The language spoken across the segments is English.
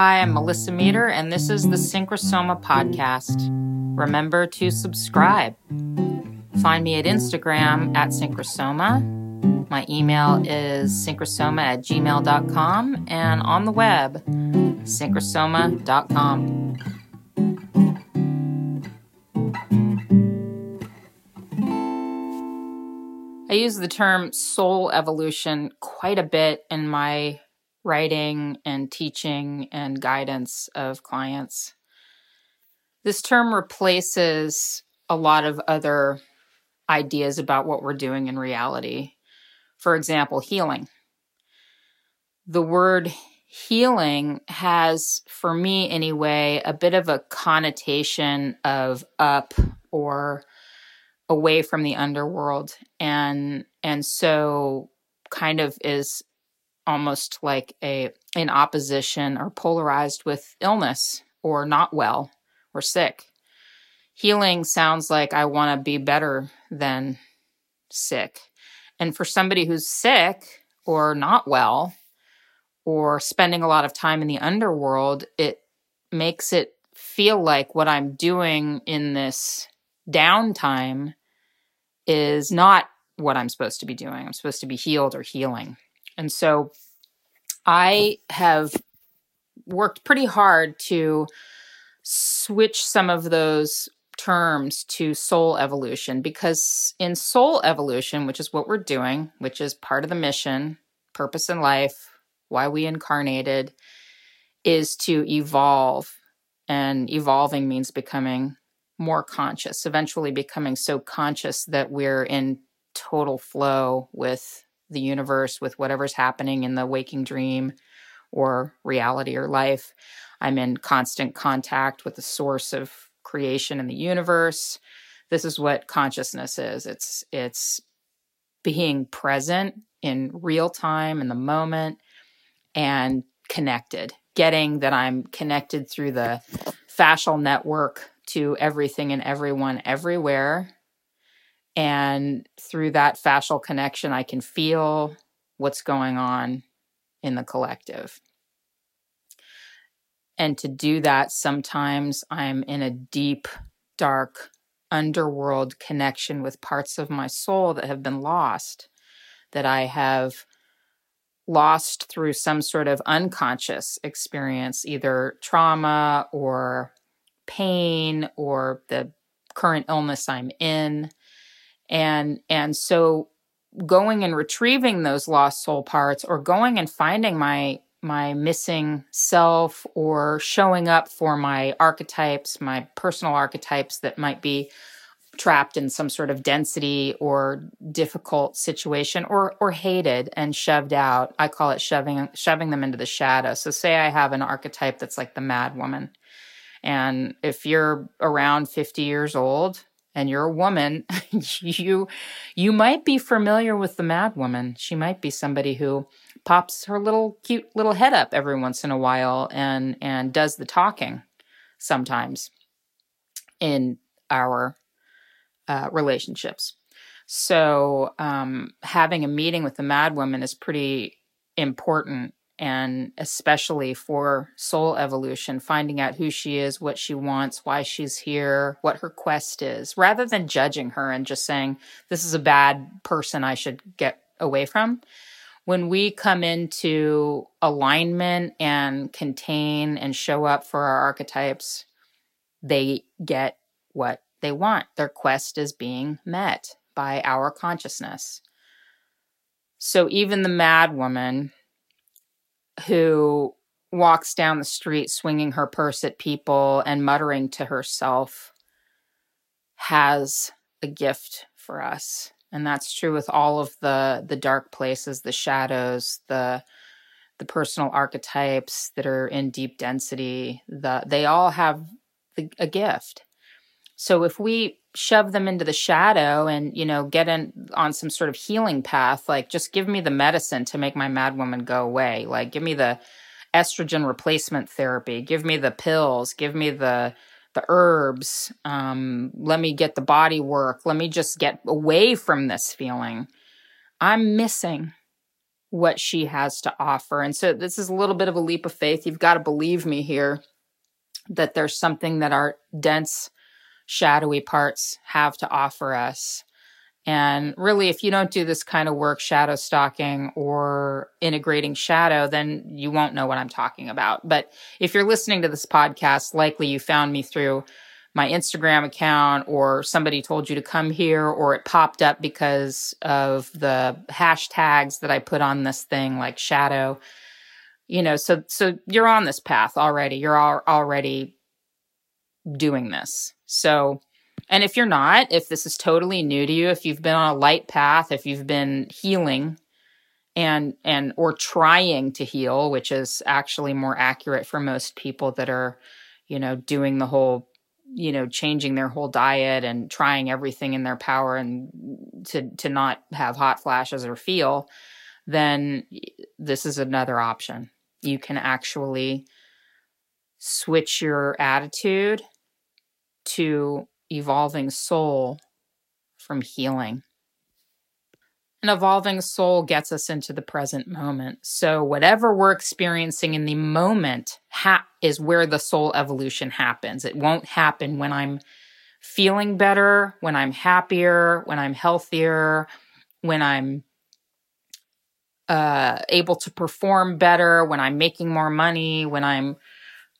Hi, I'm Melissa Meter, and this is the Synchrosoma podcast. Remember to subscribe. Find me at Instagram at Synchrosoma. My email is synchrosoma at gmail.com and on the web, synchrosoma.com. I use the term soul evolution quite a bit in my writing and teaching and guidance of clients. This term replaces a lot of other ideas about what we're doing in reality. For example, healing. The word healing has, for me anyway, a bit of a connotation of up or away from the underworld and and so kind of is almost like a in opposition or polarized with illness or not well or sick healing sounds like i want to be better than sick and for somebody who's sick or not well or spending a lot of time in the underworld it makes it feel like what i'm doing in this downtime is not what I'm supposed to be doing. I'm supposed to be healed or healing. And so I have worked pretty hard to switch some of those terms to soul evolution because in soul evolution, which is what we're doing, which is part of the mission, purpose in life, why we incarnated, is to evolve. And evolving means becoming more conscious, eventually becoming so conscious that we're in total flow with the universe, with whatever's happening in the waking dream or reality or life. I'm in constant contact with the source of creation in the universe. This is what consciousness is. It's it's being present in real time in the moment and connected. Getting that I'm connected through the fascial network to everything and everyone everywhere. And through that fascial connection, I can feel what's going on in the collective. And to do that, sometimes I'm in a deep, dark, underworld connection with parts of my soul that have been lost, that I have lost through some sort of unconscious experience, either trauma or pain or the current illness I'm in. And and so going and retrieving those lost soul parts or going and finding my my missing self or showing up for my archetypes, my personal archetypes that might be trapped in some sort of density or difficult situation or or hated and shoved out. I call it shoving shoving them into the shadow. So say I have an archetype that's like the mad woman and if you're around 50 years old and you're a woman, you you might be familiar with the mad woman. She might be somebody who pops her little cute little head up every once in a while and and does the talking sometimes in our uh, relationships. So um, having a meeting with the mad woman is pretty important and especially for soul evolution, finding out who she is, what she wants, why she's here, what her quest is, rather than judging her and just saying, this is a bad person I should get away from. When we come into alignment and contain and show up for our archetypes, they get what they want. Their quest is being met by our consciousness. So even the mad woman who walks down the street swinging her purse at people and muttering to herself has a gift for us. And that's true with all of the the dark places the shadows the the personal archetypes that are in deep density the they all have the, a gift. So if we shove them into the shadow and you know get in on some sort of healing path like just give me the medicine to make my mad woman go away. Like give me the estrogen replacement therapy. Give me the pills. Give me the the herbs. Um, let me get the body work. Let me just get away from this feeling. I'm missing what she has to offer. And so this is a little bit of a leap of faith. You've got to believe me here that there's something that our dense, shadowy parts have to offer us. And really, if you don't do this kind of work, shadow stalking or integrating shadow, then you won't know what I'm talking about. But if you're listening to this podcast, likely you found me through my Instagram account or somebody told you to come here or it popped up because of the hashtags that I put on this thing like shadow. You know, so so you're on this path already. You're all, already doing this. So and if you're not, if this is totally new to you, if you've been on a light path, if you've been healing and and or trying to heal, which is actually more accurate for most people that are, you know, doing the whole you know changing their whole diet and trying everything in their power and to to not have hot flashes or feel then this is another option. You can actually switch your attitude to evolving soul from healing an evolving soul gets us into the present moment. So, whatever we're experiencing in the moment ha- is where the soul evolution happens. It won't happen when I'm feeling better, when I'm happier, when I'm healthier, when I'm uh, able to perform better, when I'm making more money, when I'm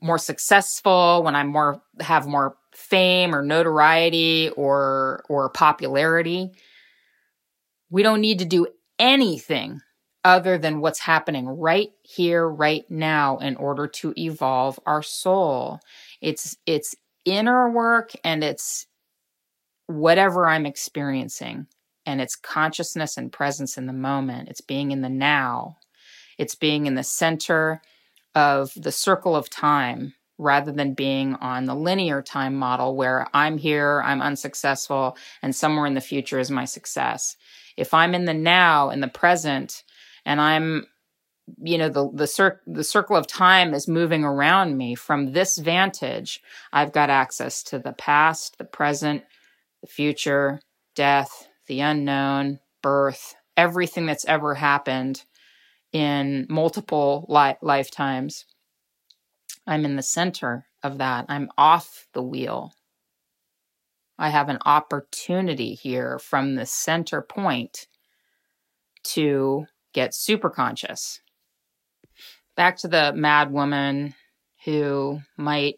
more successful, when I'm more have more fame or notoriety or or popularity we don't need to do anything other than what's happening right here, right now, in order to evolve our soul. It's it's inner work and it's whatever I'm experiencing. And it's consciousness and presence in the moment. It's being in the now. It's being in the center of the circle of time rather than being on the linear time model where I'm here, I'm unsuccessful, and somewhere in the future is my success. If I'm in the now in the present and I'm you know the the, cir- the circle of time is moving around me from this vantage i've got access to the past the present the future death the unknown birth everything that's ever happened in multiple li- lifetimes i'm in the center of that i'm off the wheel I have an opportunity here from the center point to get super conscious. Back to the mad woman who might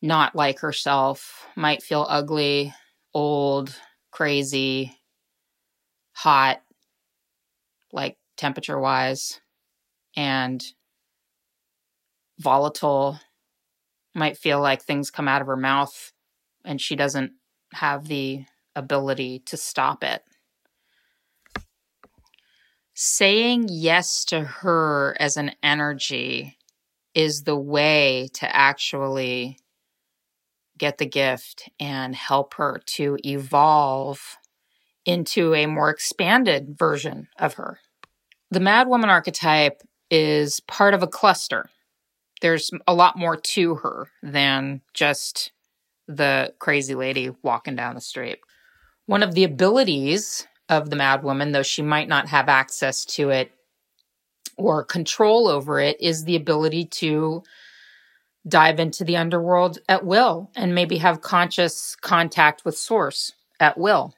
not like herself, might feel ugly, old, crazy, hot, like temperature wise, and volatile, might feel like things come out of her mouth and she doesn't have the ability to stop it. Saying yes to her as an energy is the way to actually get the gift and help her to evolve into a more expanded version of her. The Mad Woman archetype is part of a cluster. There's a lot more to her than just the crazy lady walking down the street. One of the abilities of the mad woman, though she might not have access to it or control over it, is the ability to dive into the underworld at will and maybe have conscious contact with source at will.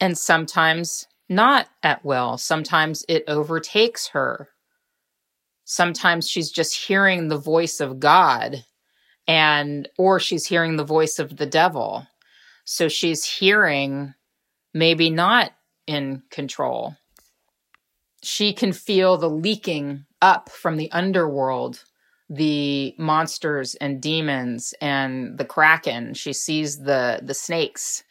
And sometimes not at will. Sometimes it overtakes her. Sometimes she's just hearing the voice of God and or she's hearing the voice of the devil. So she's hearing maybe not in control. She can feel the leaking up from the underworld the monsters and demons and the kraken. She sees the the snakes.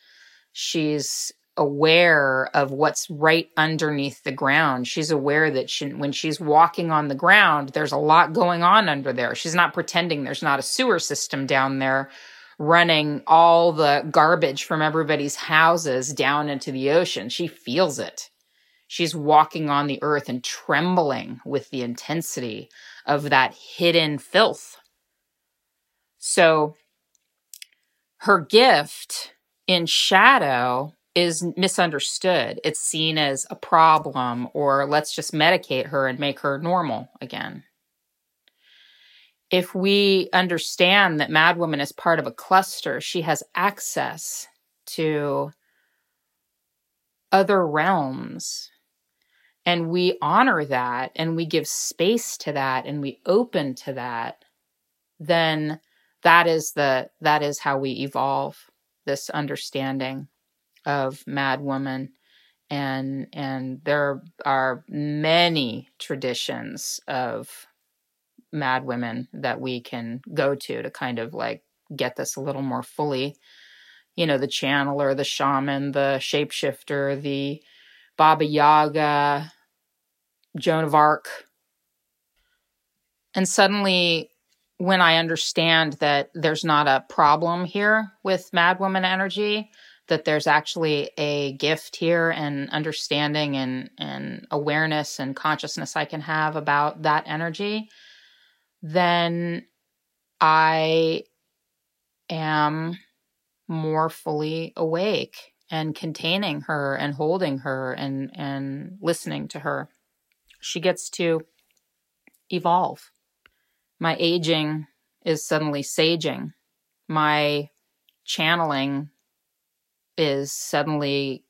She's aware of what's right underneath the ground. She's aware that she, when she's walking on the ground, there's a lot going on under there. She's not pretending there's not a sewer system down there running all the garbage from everybody's houses down into the ocean. She feels it. She's walking on the earth and trembling with the intensity of that hidden filth. So her gift in shadow is misunderstood. It's seen as a problem, or let's just medicate her and make her normal again. If we understand that Mad Woman is part of a cluster, she has access to other realms. And we honor that and we give space to that and we open to that, then that is the that is how we evolve this understanding of mad woman and and there are many traditions of mad women that we can go to to kind of like get this a little more fully. You know the channeler the shaman the shapeshifter the baba yaga joan of arc. And suddenly when i understand that there's not a problem here with mad woman energy that there's actually a gift here and understanding and, and awareness and consciousness I can have about that energy, then I am more fully awake and containing her and holding her and, and listening to her. She gets to evolve. My aging is suddenly saging. My channeling is suddenly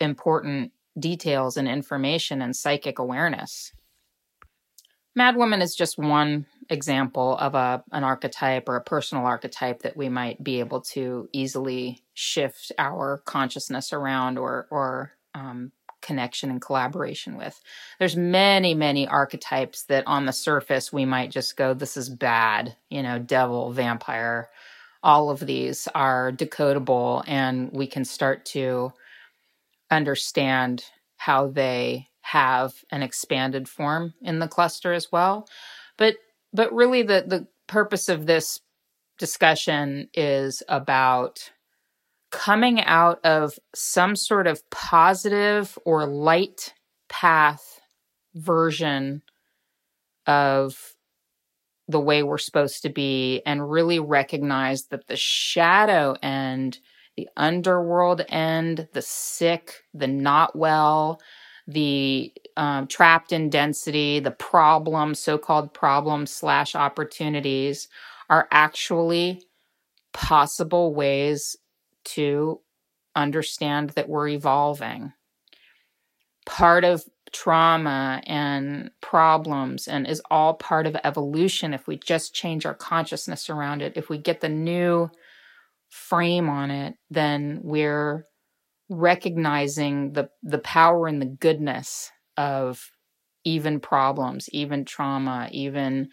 important details and information and psychic awareness. Madwoman is just one example of a an archetype or a personal archetype that we might be able to easily shift our consciousness around or or um, connection and collaboration with. There's many many archetypes that on the surface we might just go, "This is bad," you know, devil, vampire, all of these are decodable and we can start to understand how they have an expanded form in the cluster as well. But but really the the purpose of this discussion is about coming out of some sort of positive or light path version of the way we're supposed to be and really recognize that the shadow end, the underworld end, the sick, the not well, the um, trapped in density, the problem, so called problems slash opportunities are actually possible ways to understand that we're evolving. Part of trauma and problems and is all part of evolution if we just change our consciousness around it. If we get the new frame on it then we're recognizing the the power and the goodness of even problems even trauma even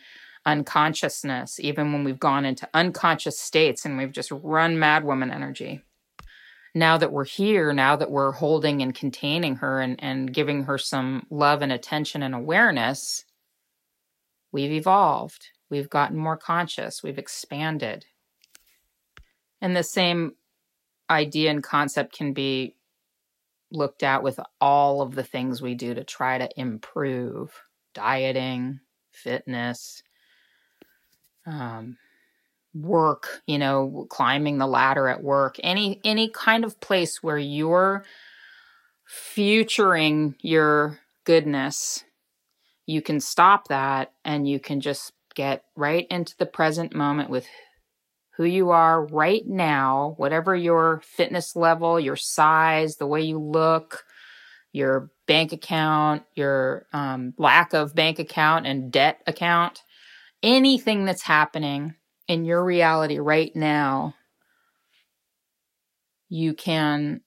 unconsciousness even when we've gone into unconscious states and we've just run mad woman energy now that we're here, now that we're holding and containing her and, and giving her some love and attention and awareness, we've evolved. We've gotten more conscious. We've expanded. And the same idea and concept can be looked at with all of the things we do to try to improve dieting, fitness, um, work you know climbing the ladder at work any any kind of place where you're futuring your goodness you can stop that and you can just get right into the present moment with who you are right now whatever your fitness level your size the way you look your bank account your um, lack of bank account and debt account anything that's happening in your reality right now, you can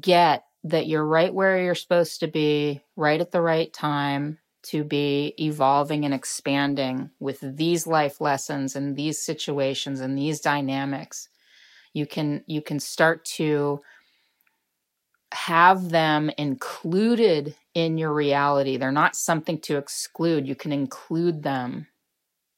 get that you're right where you're supposed to be, right at the right time to be evolving and expanding with these life lessons and these situations and these dynamics. You can you can start to have them included in your reality. They're not something to exclude. You can include them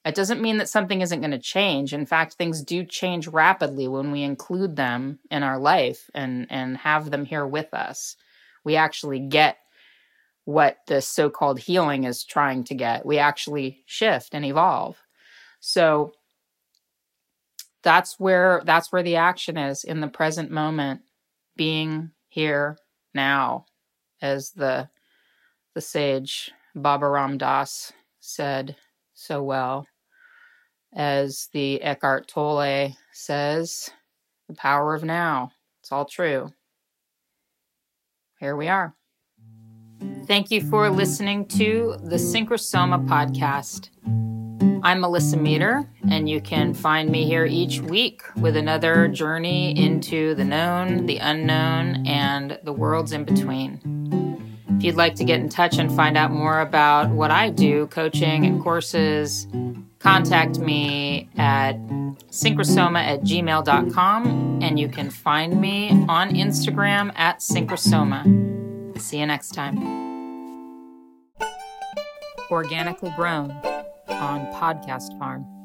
it doesn't mean that something isn't going to change. In fact, things do change rapidly when we include them in our life and, and have them here with us. We actually get what the so called healing is trying to get. We actually shift and evolve. So, that's where that's where the action is in the present moment being here now as the the sage baba ram Dass said so well. As the eckhart tolle says the power of now it's all true. Here we are. Thank you for listening to the synchrosoma podcast. I'm Melissa Meter, and you can find me here each week with another journey into the known, the unknown, and the worlds in between. If you'd like to get in touch and find out more about what I do, coaching and courses, contact me at synchrosoma at gmail.com, and you can find me on Instagram at synchrosoma. See you next time. Organically grown on Podcast Farm.